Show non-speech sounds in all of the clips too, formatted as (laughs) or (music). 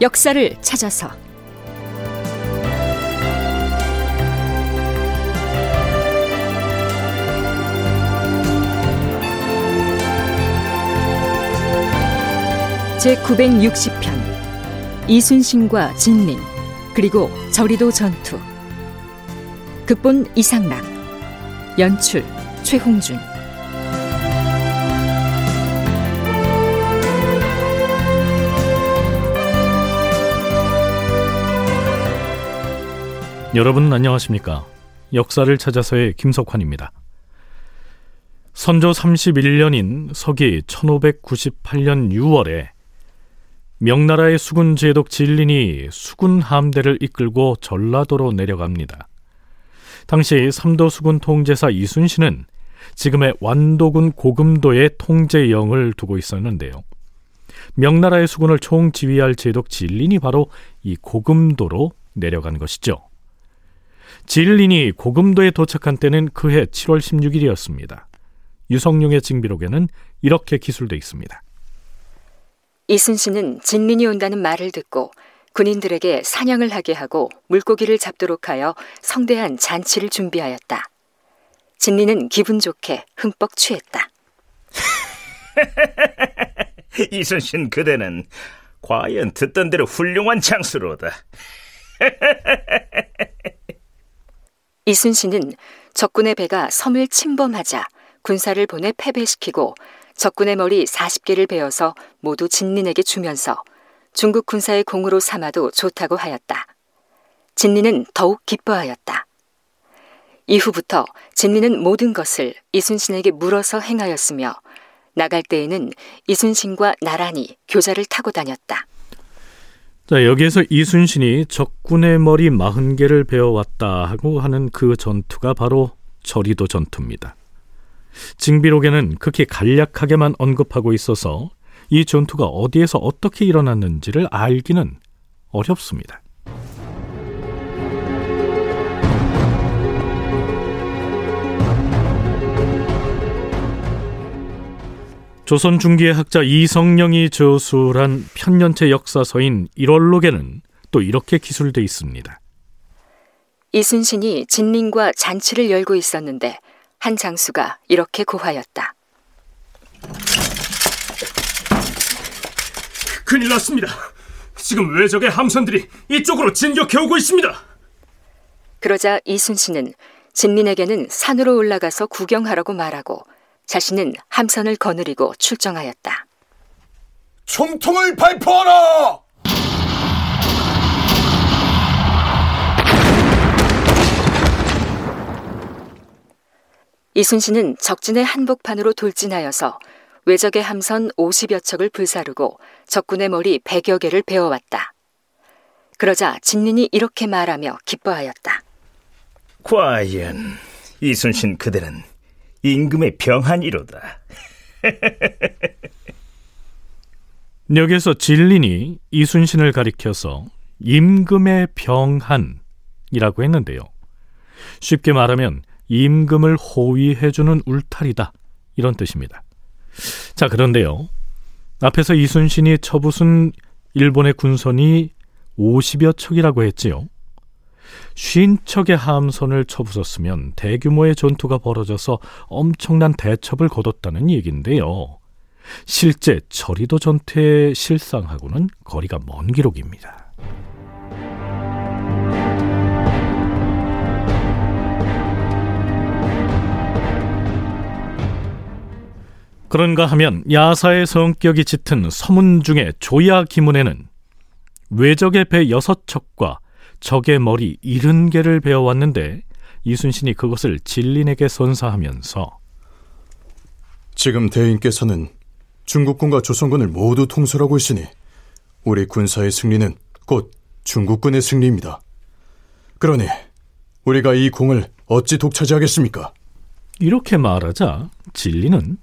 역사를 찾아서. 제 960편 이순신과 진민 그리고 저리도 전투. 극본 이상락 연출 최홍준 여러분 안녕하십니까? 역사를 찾아서의 김석환입니다. 선조 31년인 서기 1598년 6월에 명나라의 수군 제독 진린이 수군 함대를 이끌고 전라도로 내려갑니다. 당시 삼도 수군 통제사 이순신은 지금의 완도군 고금도의 통제영을 두고 있었는데요. 명나라의 수군을 총지휘할 제독 진린이 바로 이 고금도로 내려간 것이죠. 진린이 고금도에 도착한 때는 그해 7월 16일이었습니다. 유성룡의 징비록에는 이렇게 기술돼 있습니다. 이순신은 진민이 온다는 말을 듣고 군인들에게 사냥을 하게 하고 물고기를 잡도록 하여 성대한 잔치를 준비하였다. 진리는 기분 좋게 흠뻑 취했다. (laughs) 이순신 그대는 과연 듣던 대로 훌륭한 장수로다. (laughs) 이순신은 적군의 배가 섬을 침범하자 군사를 보내 패배시키고 적군의 머리 40개를 베어서 모두 진린에게 주면서 중국 군사의 공으로 삼아도 좋다고 하였다. 진리는 더욱 기뻐하였다. 이후부터 진리는 모든 것을 이순신에게 물어서 행하였으며 나갈 때에는 이순신과 나란히 교자를 타고 다녔다. 자, 여기에서 이순신이 적군의 머리 40개를 베어왔다 하고 하는 그 전투가 바로 저리도 전투입니다. 징비록에는 극히 간략하게만 언급하고 있어서 이 전투가 어디에서 어떻게 일어났는지를 알기는 어렵습니다. 조선 중기의 학자 이성령이 저술한 편년체 역사서인 1월록에는 또 이렇게 기술돼 있습니다. 이순신이 진민과 잔치를 열고 있었는데 한 장수가 이렇게 고하였다. 큰일 났습니다. 지금 외적의 함선들이 이쪽으로 진격해 오고 있습니다. 그러자 이순신은 진민에게는 산으로 올라가서 구경하라고 말하고 자신은 함선을 거느리고 출정하였다. 총통을 발표하라! 이순신은 적진의 한복판으로 돌진하여서 외적의 함선 50여 척을 불사르고 적군의 머리 100여 개를 베어왔다. 그러자 진민이 이렇게 말하며 기뻐하였다. 과연 이순신 그대는 임금의 병한이로다. 여기서 (laughs) 진린이 이순신을 가리켜서 임금의 병한이라고 했는데요. 쉽게 말하면 임금을 호위해주는 울타리다 이런 뜻입니다. 자 그런데요. 앞에서 이순신이 쳐부순 일본의 군선이 50여 척이라고 했지요. 쉰 척의 함선을 쳐부쉈으면 대규모의 전투가 벌어져서 엄청난 대첩을 거뒀다는 얘기인데요. 실제 저리도 전투의 실상하고는 거리가 먼 기록입니다. 그런가 하면 야사의 성격이 짙은 서문 중의 조야 기문에는 외적의 배 여섯 척과 적의 머리 일흔 개를 베어왔는데 이순신이 그것을 진린에게 선사하면서 지금 대인께서는 중국군과 조선군을 모두 통솔하고 있으니 우리 군사의 승리는 곧 중국군의 승리입니다. 그러니 우리가 이 공을 어찌 독차지하겠습니까? 이렇게 말하자 진리는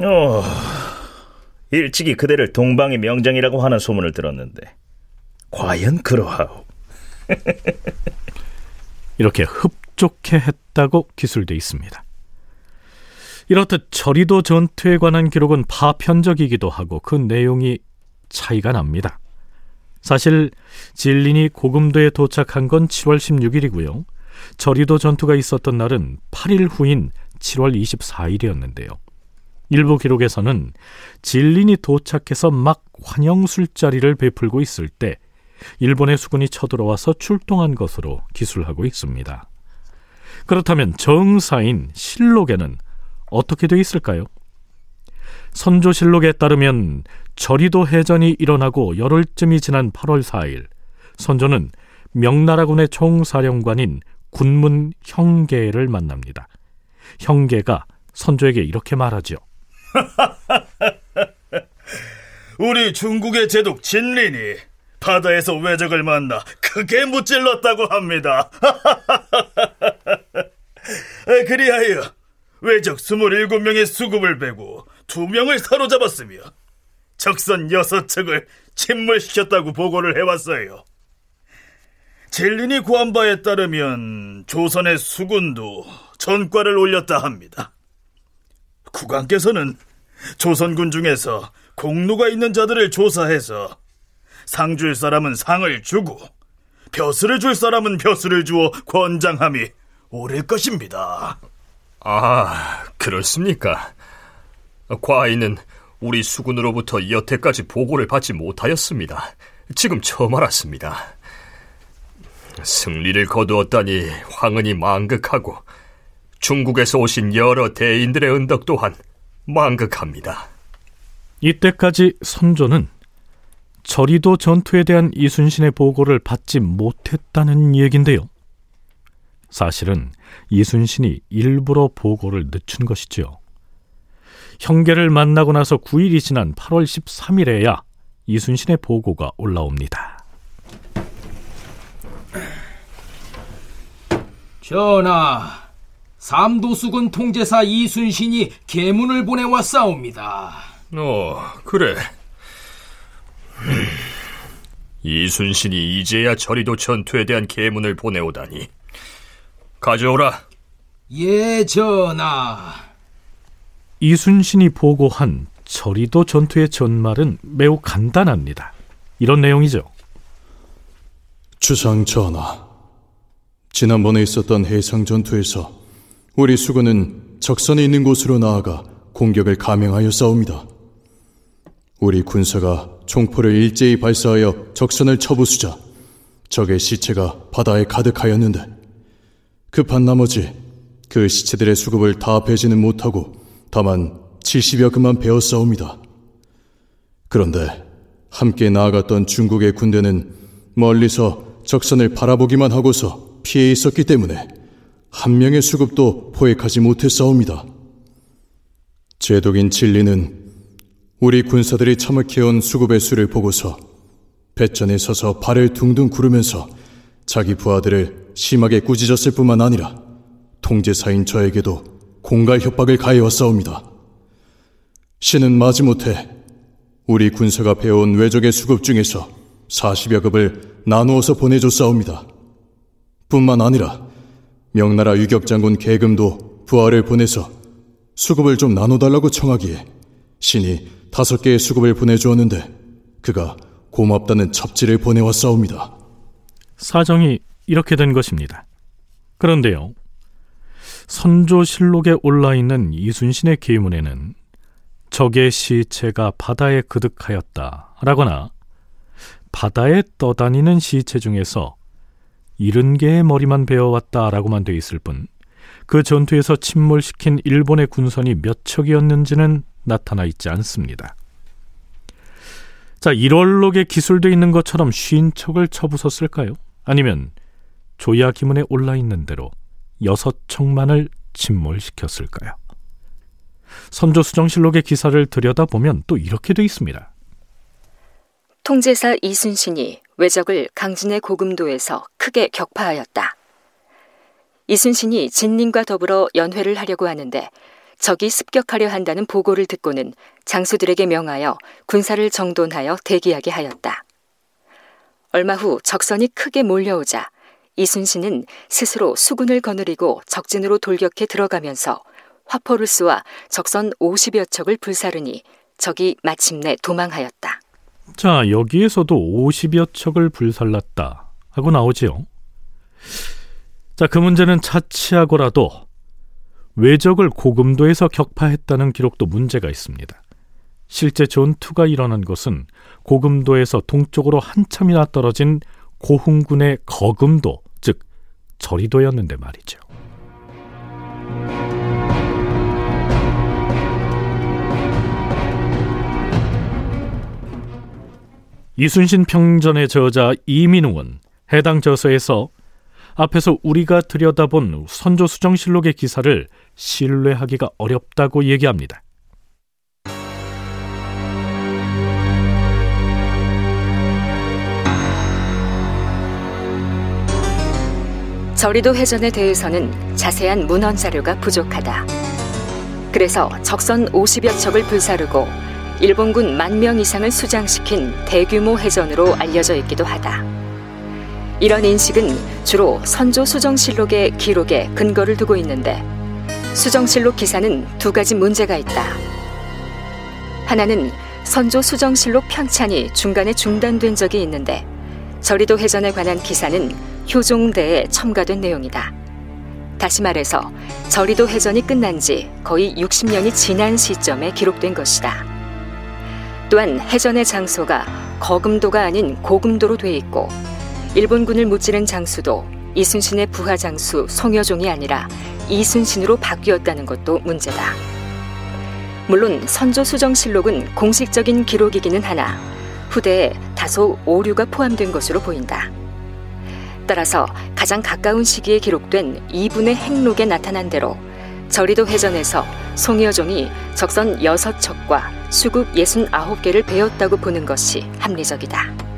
어, 일찍이 그대를 동방의 명장이라고 하는 소문을 들었는데 과연 그러하오? (laughs) 이렇게 흡족해 했다고 기술돼 있습니다. 이렇듯 저리도 전투에 관한 기록은 파편적이기도 하고 그 내용이 차이가 납니다. 사실 진린이 고금도에 도착한 건 7월 16일이고요. 저리도 전투가 있었던 날은 8일 후인 7월 24일이었는데요. 일부 기록에서는 진린이 도착해서 막 환영 술자리를 베풀고 있을 때 일본의 수군이 쳐들어와서 출동한 것으로 기술하고 있습니다. 그렇다면 정사인 실록에는 어떻게 되어 있을까요? 선조실록에 따르면 저리도 해전이 일어나고 열흘쯤이 지난 8월 4일 선조는 명나라군의 총사령관인 군문 형계를 만납니다. 형계가 선조에게 이렇게 말하죠. (laughs) 우리 중국의 제독 진린이 바다에서 외적을 만나 크게 무찔렀다고 합니다. (laughs) 그리하여 외적 27명의 수급을 베고 2명을 사로잡았으며 적선 6척을 침몰시켰다고 보고를 해왔어요. 젤린이 구한 바에 따르면 조선의 수군도 전과를 올렸다 합니다. 국왕께서는 조선군 중에서 공로가 있는 자들을 조사해서 상 줄 사람은 상을 주고 벼슬을 줄 사람은 벼슬을 주어 권장함이 옳을 것입니다. 아, 그렇습니까? 과인은 우리 수군으로부터 여태까지 보고를 받지 못하였습니다. 지금 처음 알았습니다. 승리를 거두었다니 황은이 망극하고 중국에서 오신 여러 대인들의 은덕 또한 망극합니다. 이때까지 선조는 저리도 전투에 대한 이순신의 보고를 받지 못했다는 얘긴데요. 사실은 이순신이 일부러 보고를 늦춘 것이죠. 형계를 만나고 나서 9일이 지난 8월 13일에야 이순신의 보고가 올라옵니다. 전하, 삼도수군 통제사 이순신이 계문을 보내왔사옵니다. 어, 그래. 이순신이 이제야 저리도 전투에 대한 계문을 보내오다니. 가져오라. 예, 전하. 이순신이 보고한 저리도 전투의 전말은 매우 간단합니다. 이런 내용이죠. 주상 전하, 지난번에 있었던 해상 전투에서 우리 수군은 적선에 있는 곳으로 나아가 공격을 감행하여 싸웁니다. 우리 군사가 총포를 일제히 발사하여 적선을 쳐부수자 적의 시체가 바다에 가득하였는데 급한 나머지 그 시체들의 수급을 다 베지는 못하고 다만 70여 급만 베어 싸웁니다. 그런데 함께 나아갔던 중국의 군대는 멀리서 적선을 바라보기만 하고서 피해 있었기 때문에 한 명의 수급도 포획하지 못했사옵니다. 제독인 진리는 우리 군사들이 참혹해온 수급의 수를 보고서 배전에 서서 발을 둥둥 구르면서 자기 부하들을 심하게 꾸짖었을 뿐만 아니라 통제사인 저에게도 공갈 협박을 가해왔사옵니다. 신은 마지못해 우리 군사가 배운 외적의 수급 중에서 40여 급을 나누어서 보내줬사옵니다. 뿐만 아니라 명나라 유격장군 계금도 부하를 보내서 수급을 좀 나눠달라고 청하기에 신이 다섯 개의 수급을 보내주었는데 그가 고맙다는 첩지를 보내왔사옵니다. 사정이 이렇게 된 것입니다. 그런데요. 선조실록에 올라 있는 이순신의 계문에는 적의 시체가 바다에 그득하였다라거나 바다에 떠다니는 시체 중에서 일흔 개의 머리만 베어왔다라고만 돼 있을 뿐 그 전투에서 침몰시킨 일본의 군선이 몇 척이었는지는 나타나 있지 않습니다. 자, 1월록에 기술돼 있는 것처럼 쉰 척을 쳐부쉈을까요? 아니면 조야 기문에 올라 있는 대로 여섯 척만을 침몰시켰을까요? 선조수정실록의 기사를 들여다보면 또 이렇게 돼 있습니다. 통제사 이순신이 외적을 강진의 고금도에서 크게 격파하였다. 이순신이 진님과 더불어 연회를 하려고 하는데 적이 습격하려 한다는 보고를 듣고는 장수들에게 명하여 군사를 정돈하여 대기하게 하였다. 얼마 후 적선이 크게 몰려오자 이순신은 스스로 수군을 거느리고 적진으로 돌격해 들어가면서 화포를 쏘아 적선 50여 척을 불사르니 적이 마침내 도망하였다. 자, 여기에서도 50여 척을 불살랐다 하고 나오지요. 자, 그 문제는 차치하고라도 외적을 고금도에서 격파했다는 기록도 문제가 있습니다. 실제 전투가 일어난 것은 고금도에서 동쪽으로 한참이나 떨어진 고흥군의 거금도, 즉 저리도였는데 말이죠. 이순신 평전의 저자 이민웅은 해당 저서에서 앞에서 우리가 들여다본 선조 수정실록의 기사를 신뢰하기가 어렵다고 얘기합니다. 저리도 회전에 대해서는 자세한 문헌 자료가 부족하다. 그래서 적선 50여 척을 불사르고 일본군 만 명 이상을 수장시킨 대규모 해전으로 알려져 있기도 하다. 이런 인식은 주로 선조 수정실록의 기록에 근거를 두고 있는데 수정실록 기사는 두 가지 문제가 있다. 하나는 선조 수정실록 편찬이 중간에 중단된 적이 있는데 저리도 회전에 관한 기사는 효종대에 첨가된 내용이다. 다시 말해서 저리도 회전이 끝난 지 거의 60년이 지난 시점에 기록된 것이다. 또한 해전의 장소가 거금도가 아닌 고금도로 돼 있고 일본군을 무찌른 장수도 이순신의 부하 장수 송여종이 아니라 이순신으로 바뀌었다는 것도 문제다. 물론 선조 수정실록은 공식적인 기록이기는 하나 후대에 다소 오류가 포함된 것으로 보인다. 따라서 가장 가까운 시기에 기록된 이분의 행록에 나타난 대로 저리도 회전에서 송여종이 적선 6척과 수국 69개를 베었다고 보는 것이 합리적이다.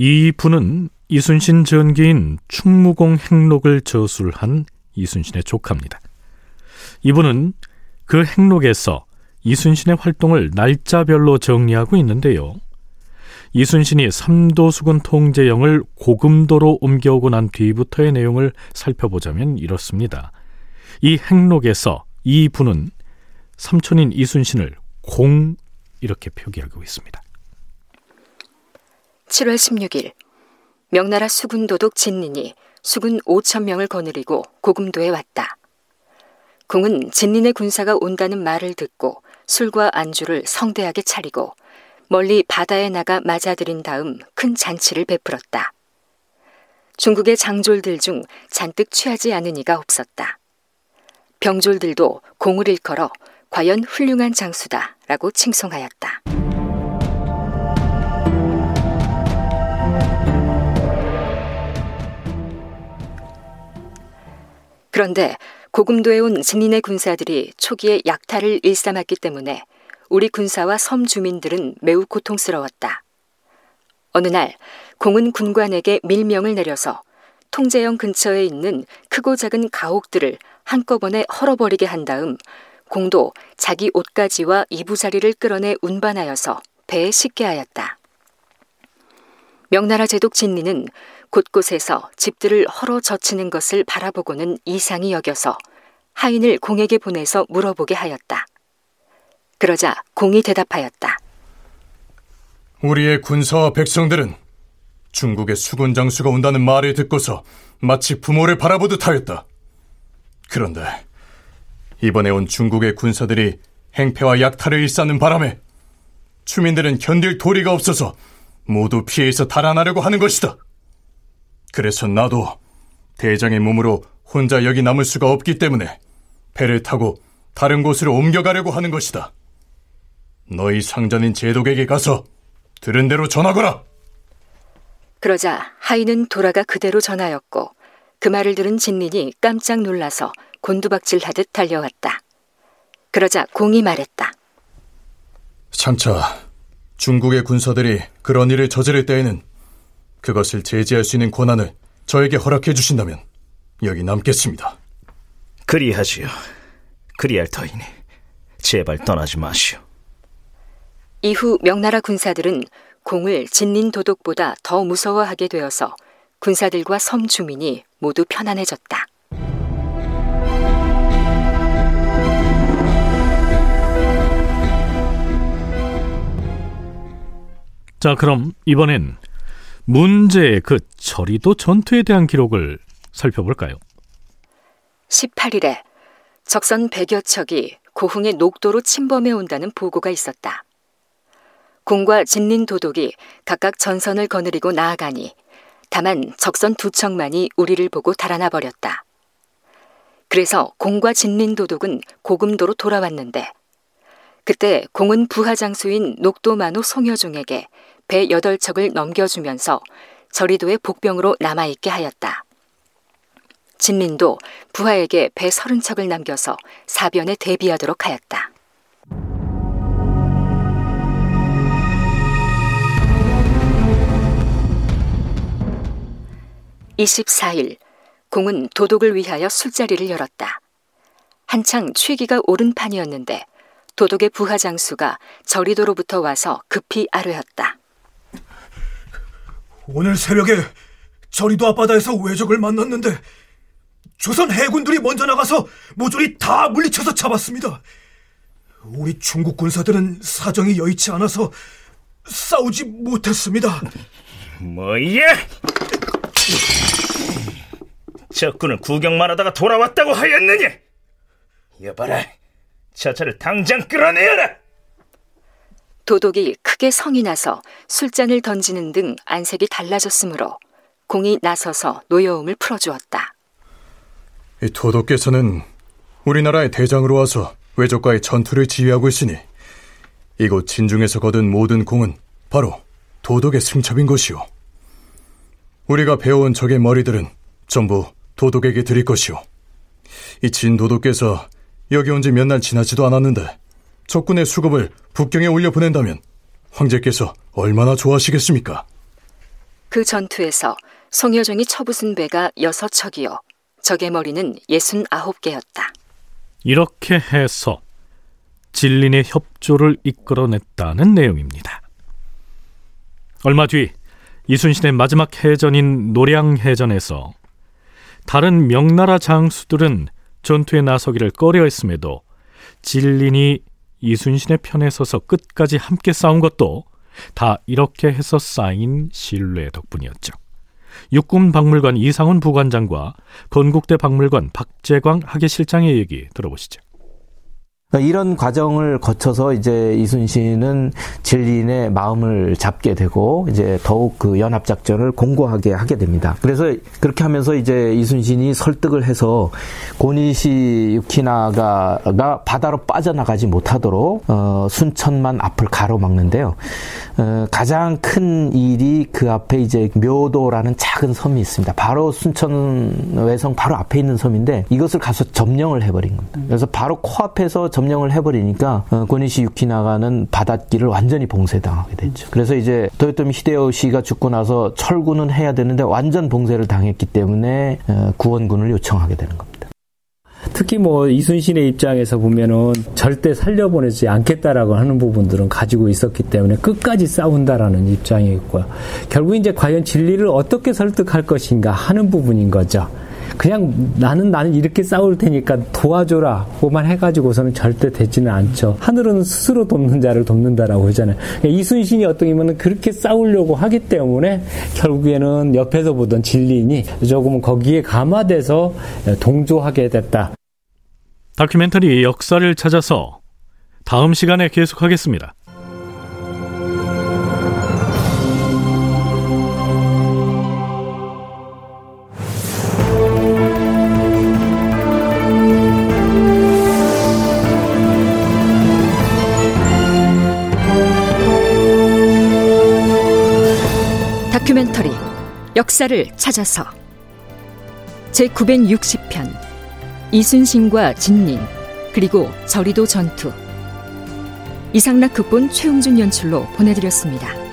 이 분은 이순신 전기인 충무공 행록을 저술한 이순신의 조카입니다. 이분은 그 행록에서 이순신의 활동을 날짜별로 정리하고 있는데요. 이순신이 삼도수군 통제영을 고금도로 옮겨오고 난 뒤부터의 내용을 살펴보자면 이렇습니다. 이 행록에서 이 분은 삼촌인 이순신을 공 이렇게 표기하고 있습니다. 7월 16일 명나라 수군 도독 진린이 수군 5천 명을 거느리고 고금도에 왔다. 궁은 진린의 군사가 온다는 말을 듣고 술과 안주를 성대하게 차리고 멀리 바다에 나가 맞아들인 다음 큰 잔치를 베풀었다. 중국의 장졸들 중 잔뜩 취하지 않은 이가 없었다. 병졸들도 공을 일컬어 과연 훌륭한 장수다라고 칭송하였다. 그런데 고금도에 온 진인의 군사들이 초기에 약탈을 일삼았기 때문에 우리 군사와 섬 주민들은 매우 고통스러웠다. 어느 날 공은 군관에게 밀명을 내려서 통제영 근처에 있는 크고 작은 가옥들을 한꺼번에 헐어버리게 한 다음 공도 자기 옷가지와 이부자리를 끌어내 운반하여서 배에 싣게 하였다. 명나라 제독 진리는 곳곳에서 집들을 헐어 젖히는 것을 바라보고는 이상히 여겨서 하인을 공에게 보내서 물어보게 하였다. 그러자 공이 대답하였다. 우리의 군사와 백성들은 중국의 수군 장수가 온다는 말을 듣고서 마치 부모를 바라보듯 하였다. 그런데 이번에 온 중국의 군사들이 행패와 약탈을 일삼는 바람에 주민들은 견딜 도리가 없어서 모두 피해서 달아나려고 하는 것이다. 그래서 나도 대장의 몸으로 혼자 여기 남을 수가 없기 때문에 배를 타고 다른 곳으로 옮겨가려고 하는 것이다. 너희 상전인 제독에게 가서 들은 대로 전하거라. 그러자 하인은 돌아가 그대로 전하였고 그 말을 들은 진린이 깜짝 놀라서 곤두박질하듯 달려왔다. 그러자 공이 말했다. 장차 중국의 군사들이 그런 일을 저지를 때에는 그것을 제지할 수 있는 권한을 저에게 허락해 주신다면 여기 남겠습니다. 그리하시오. 그리할 터이니 제발 떠나지 마시오. 이후 명나라 군사들은 공을 진린 도독보다 더 무서워하게 되어서 군사들과 섬 주민이 모두 편안해졌다. 자, 그럼 이번엔 문제의 그 저리도 전투에 대한 기록을 살펴볼까요? 18일에 적선 100여 척이 고흥의 녹도로 침범해 온다는 보고가 있었다. 공과 진린 도독이 각각 전선을 거느리고 나아가니 다만 적선 두 척만이 우리를 보고 달아나 버렸다. 그래서 공과 진린 도독은 고금도로 돌아왔는데 그때 공은 부하장수인 녹도만호 송여종에게 배 여덟 척을 넘겨주면서 저리도의 복병으로 남아있게 하였다. 진린도 부하에게 배 서른 척을 남겨서 사변에 대비하도록 하였다. (24일) 공은 도독을 위하여 술자리를 열었다. 한창 취기가 오른 판이었는데 도독의 부하 장수가 저리도로부터 와서 급히 아뢰었다. 오늘 새벽에 저리도 앞바다에서 외적을 만났는데 조선 해군들이 먼저 나가서 모조리 다 물리쳐서 잡았습니다. 우리 중국 군사들은 사정이 여의치 않아서 싸우지 못했습니다. 뭐예? 적군을 구경만 하다가 돌아왔다고 하였느냐? 여봐라, 저 차를 당장 끌어내어라! 도독이 크게 성이 나서 술잔을 던지는 등 안색이 달라졌으므로 공이 나서서 노여움을 풀어주었다. 이 도독께서는 우리나라의 대장으로 와서 외적과의 전투를 지휘하고 있으니 이곳 진중에서 거둔 모든 공은 바로 도독의 승첩인 것이오. 우리가 배워온 적의 머리들은 전부 도독에게 드릴 것이오. 이 진도독께서 여기 온 지 몇 날 지나지도 않았는데 적군의 수급을 북경에 올려 보낸다면 황제께서 얼마나 좋아하시겠습니까? 그 전투에서 송여종이 처부순 배가 여섯 척이요. 적의 머리는 예순 아홉 개였다. 이렇게 해서 진린의 협조를 이끌어냈다는 내용입니다. 얼마 뒤 이순신의 마지막 해전인 노량해전에서 다른 명나라 장수들은 전투에 나서기를 꺼려했음에도 진린이 이순신의 편에 서서 끝까지 함께 싸운 것도 다 이렇게 해서 쌓인 신뢰 덕분이었죠. 육군 박물관 이상훈 부관장과 건국대 박물관 박재광 학예실장의 얘기 들어보시죠. 그러니까 이런 과정을 거쳐서 이제 이순신은 진린의 마음을 잡게 되고 이제 더욱 그 연합 작전을 공고하게 하게 됩니다. 그래서 그렇게 하면서 이제 이순신이 설득을 해서 고니시 유키나가가 바다로 빠져나가지 못하도록 어, 순천만 앞을 가로막는데요. 어, 가장 큰 일이 그 앞에 이제 묘도라는 작은 섬이 있습니다. 바로 순천 외성 바로 앞에 있는 섬인데 이것을 가서 점령을 해버린 겁니다. 그래서 바로 코앞에서 점령을 해버리니까 어, 고니시 유키나가는 바닷길을 완전히 봉쇄당하게 됐죠. 그래서 이제 도요토미 히데요시가 죽고 나서 철군은 해야 되는데 완전 봉쇄를 당했기 때문에 어, 구원군을 요청하게 되는 겁니다. 특히 뭐 이순신의 입장에서 보면은 절대 살려보내지 않겠다라고 하는 부분들은 가지고 있었기 때문에 끝까지 싸운다라는 입장이었고요. 결국 이제 과연 진리를 어떻게 설득할 것인가 하는 부분인 거죠. 그냥 나는 나는 이렇게 싸울 테니까 도와줘라 고만 해가지고서는 절대 되지는 않죠. 하늘은 스스로 돕는 자를 돕는다라고 하잖아요. 그러니까 이순신이 어떻게 보면 그렇게 싸우려고 하기 때문에 결국에는 옆에서 보던 진리인이 조금 거기에 감화돼서 동조하게 됐다. 다큐멘터리 역사를 찾아서 다음 시간에 계속하겠습니다. 다큐멘터리 역사를 찾아서 제960편 이순신과 진린 그리고 저리도 전투 이상락 극본 최웅준 연출로 보내드렸습니다.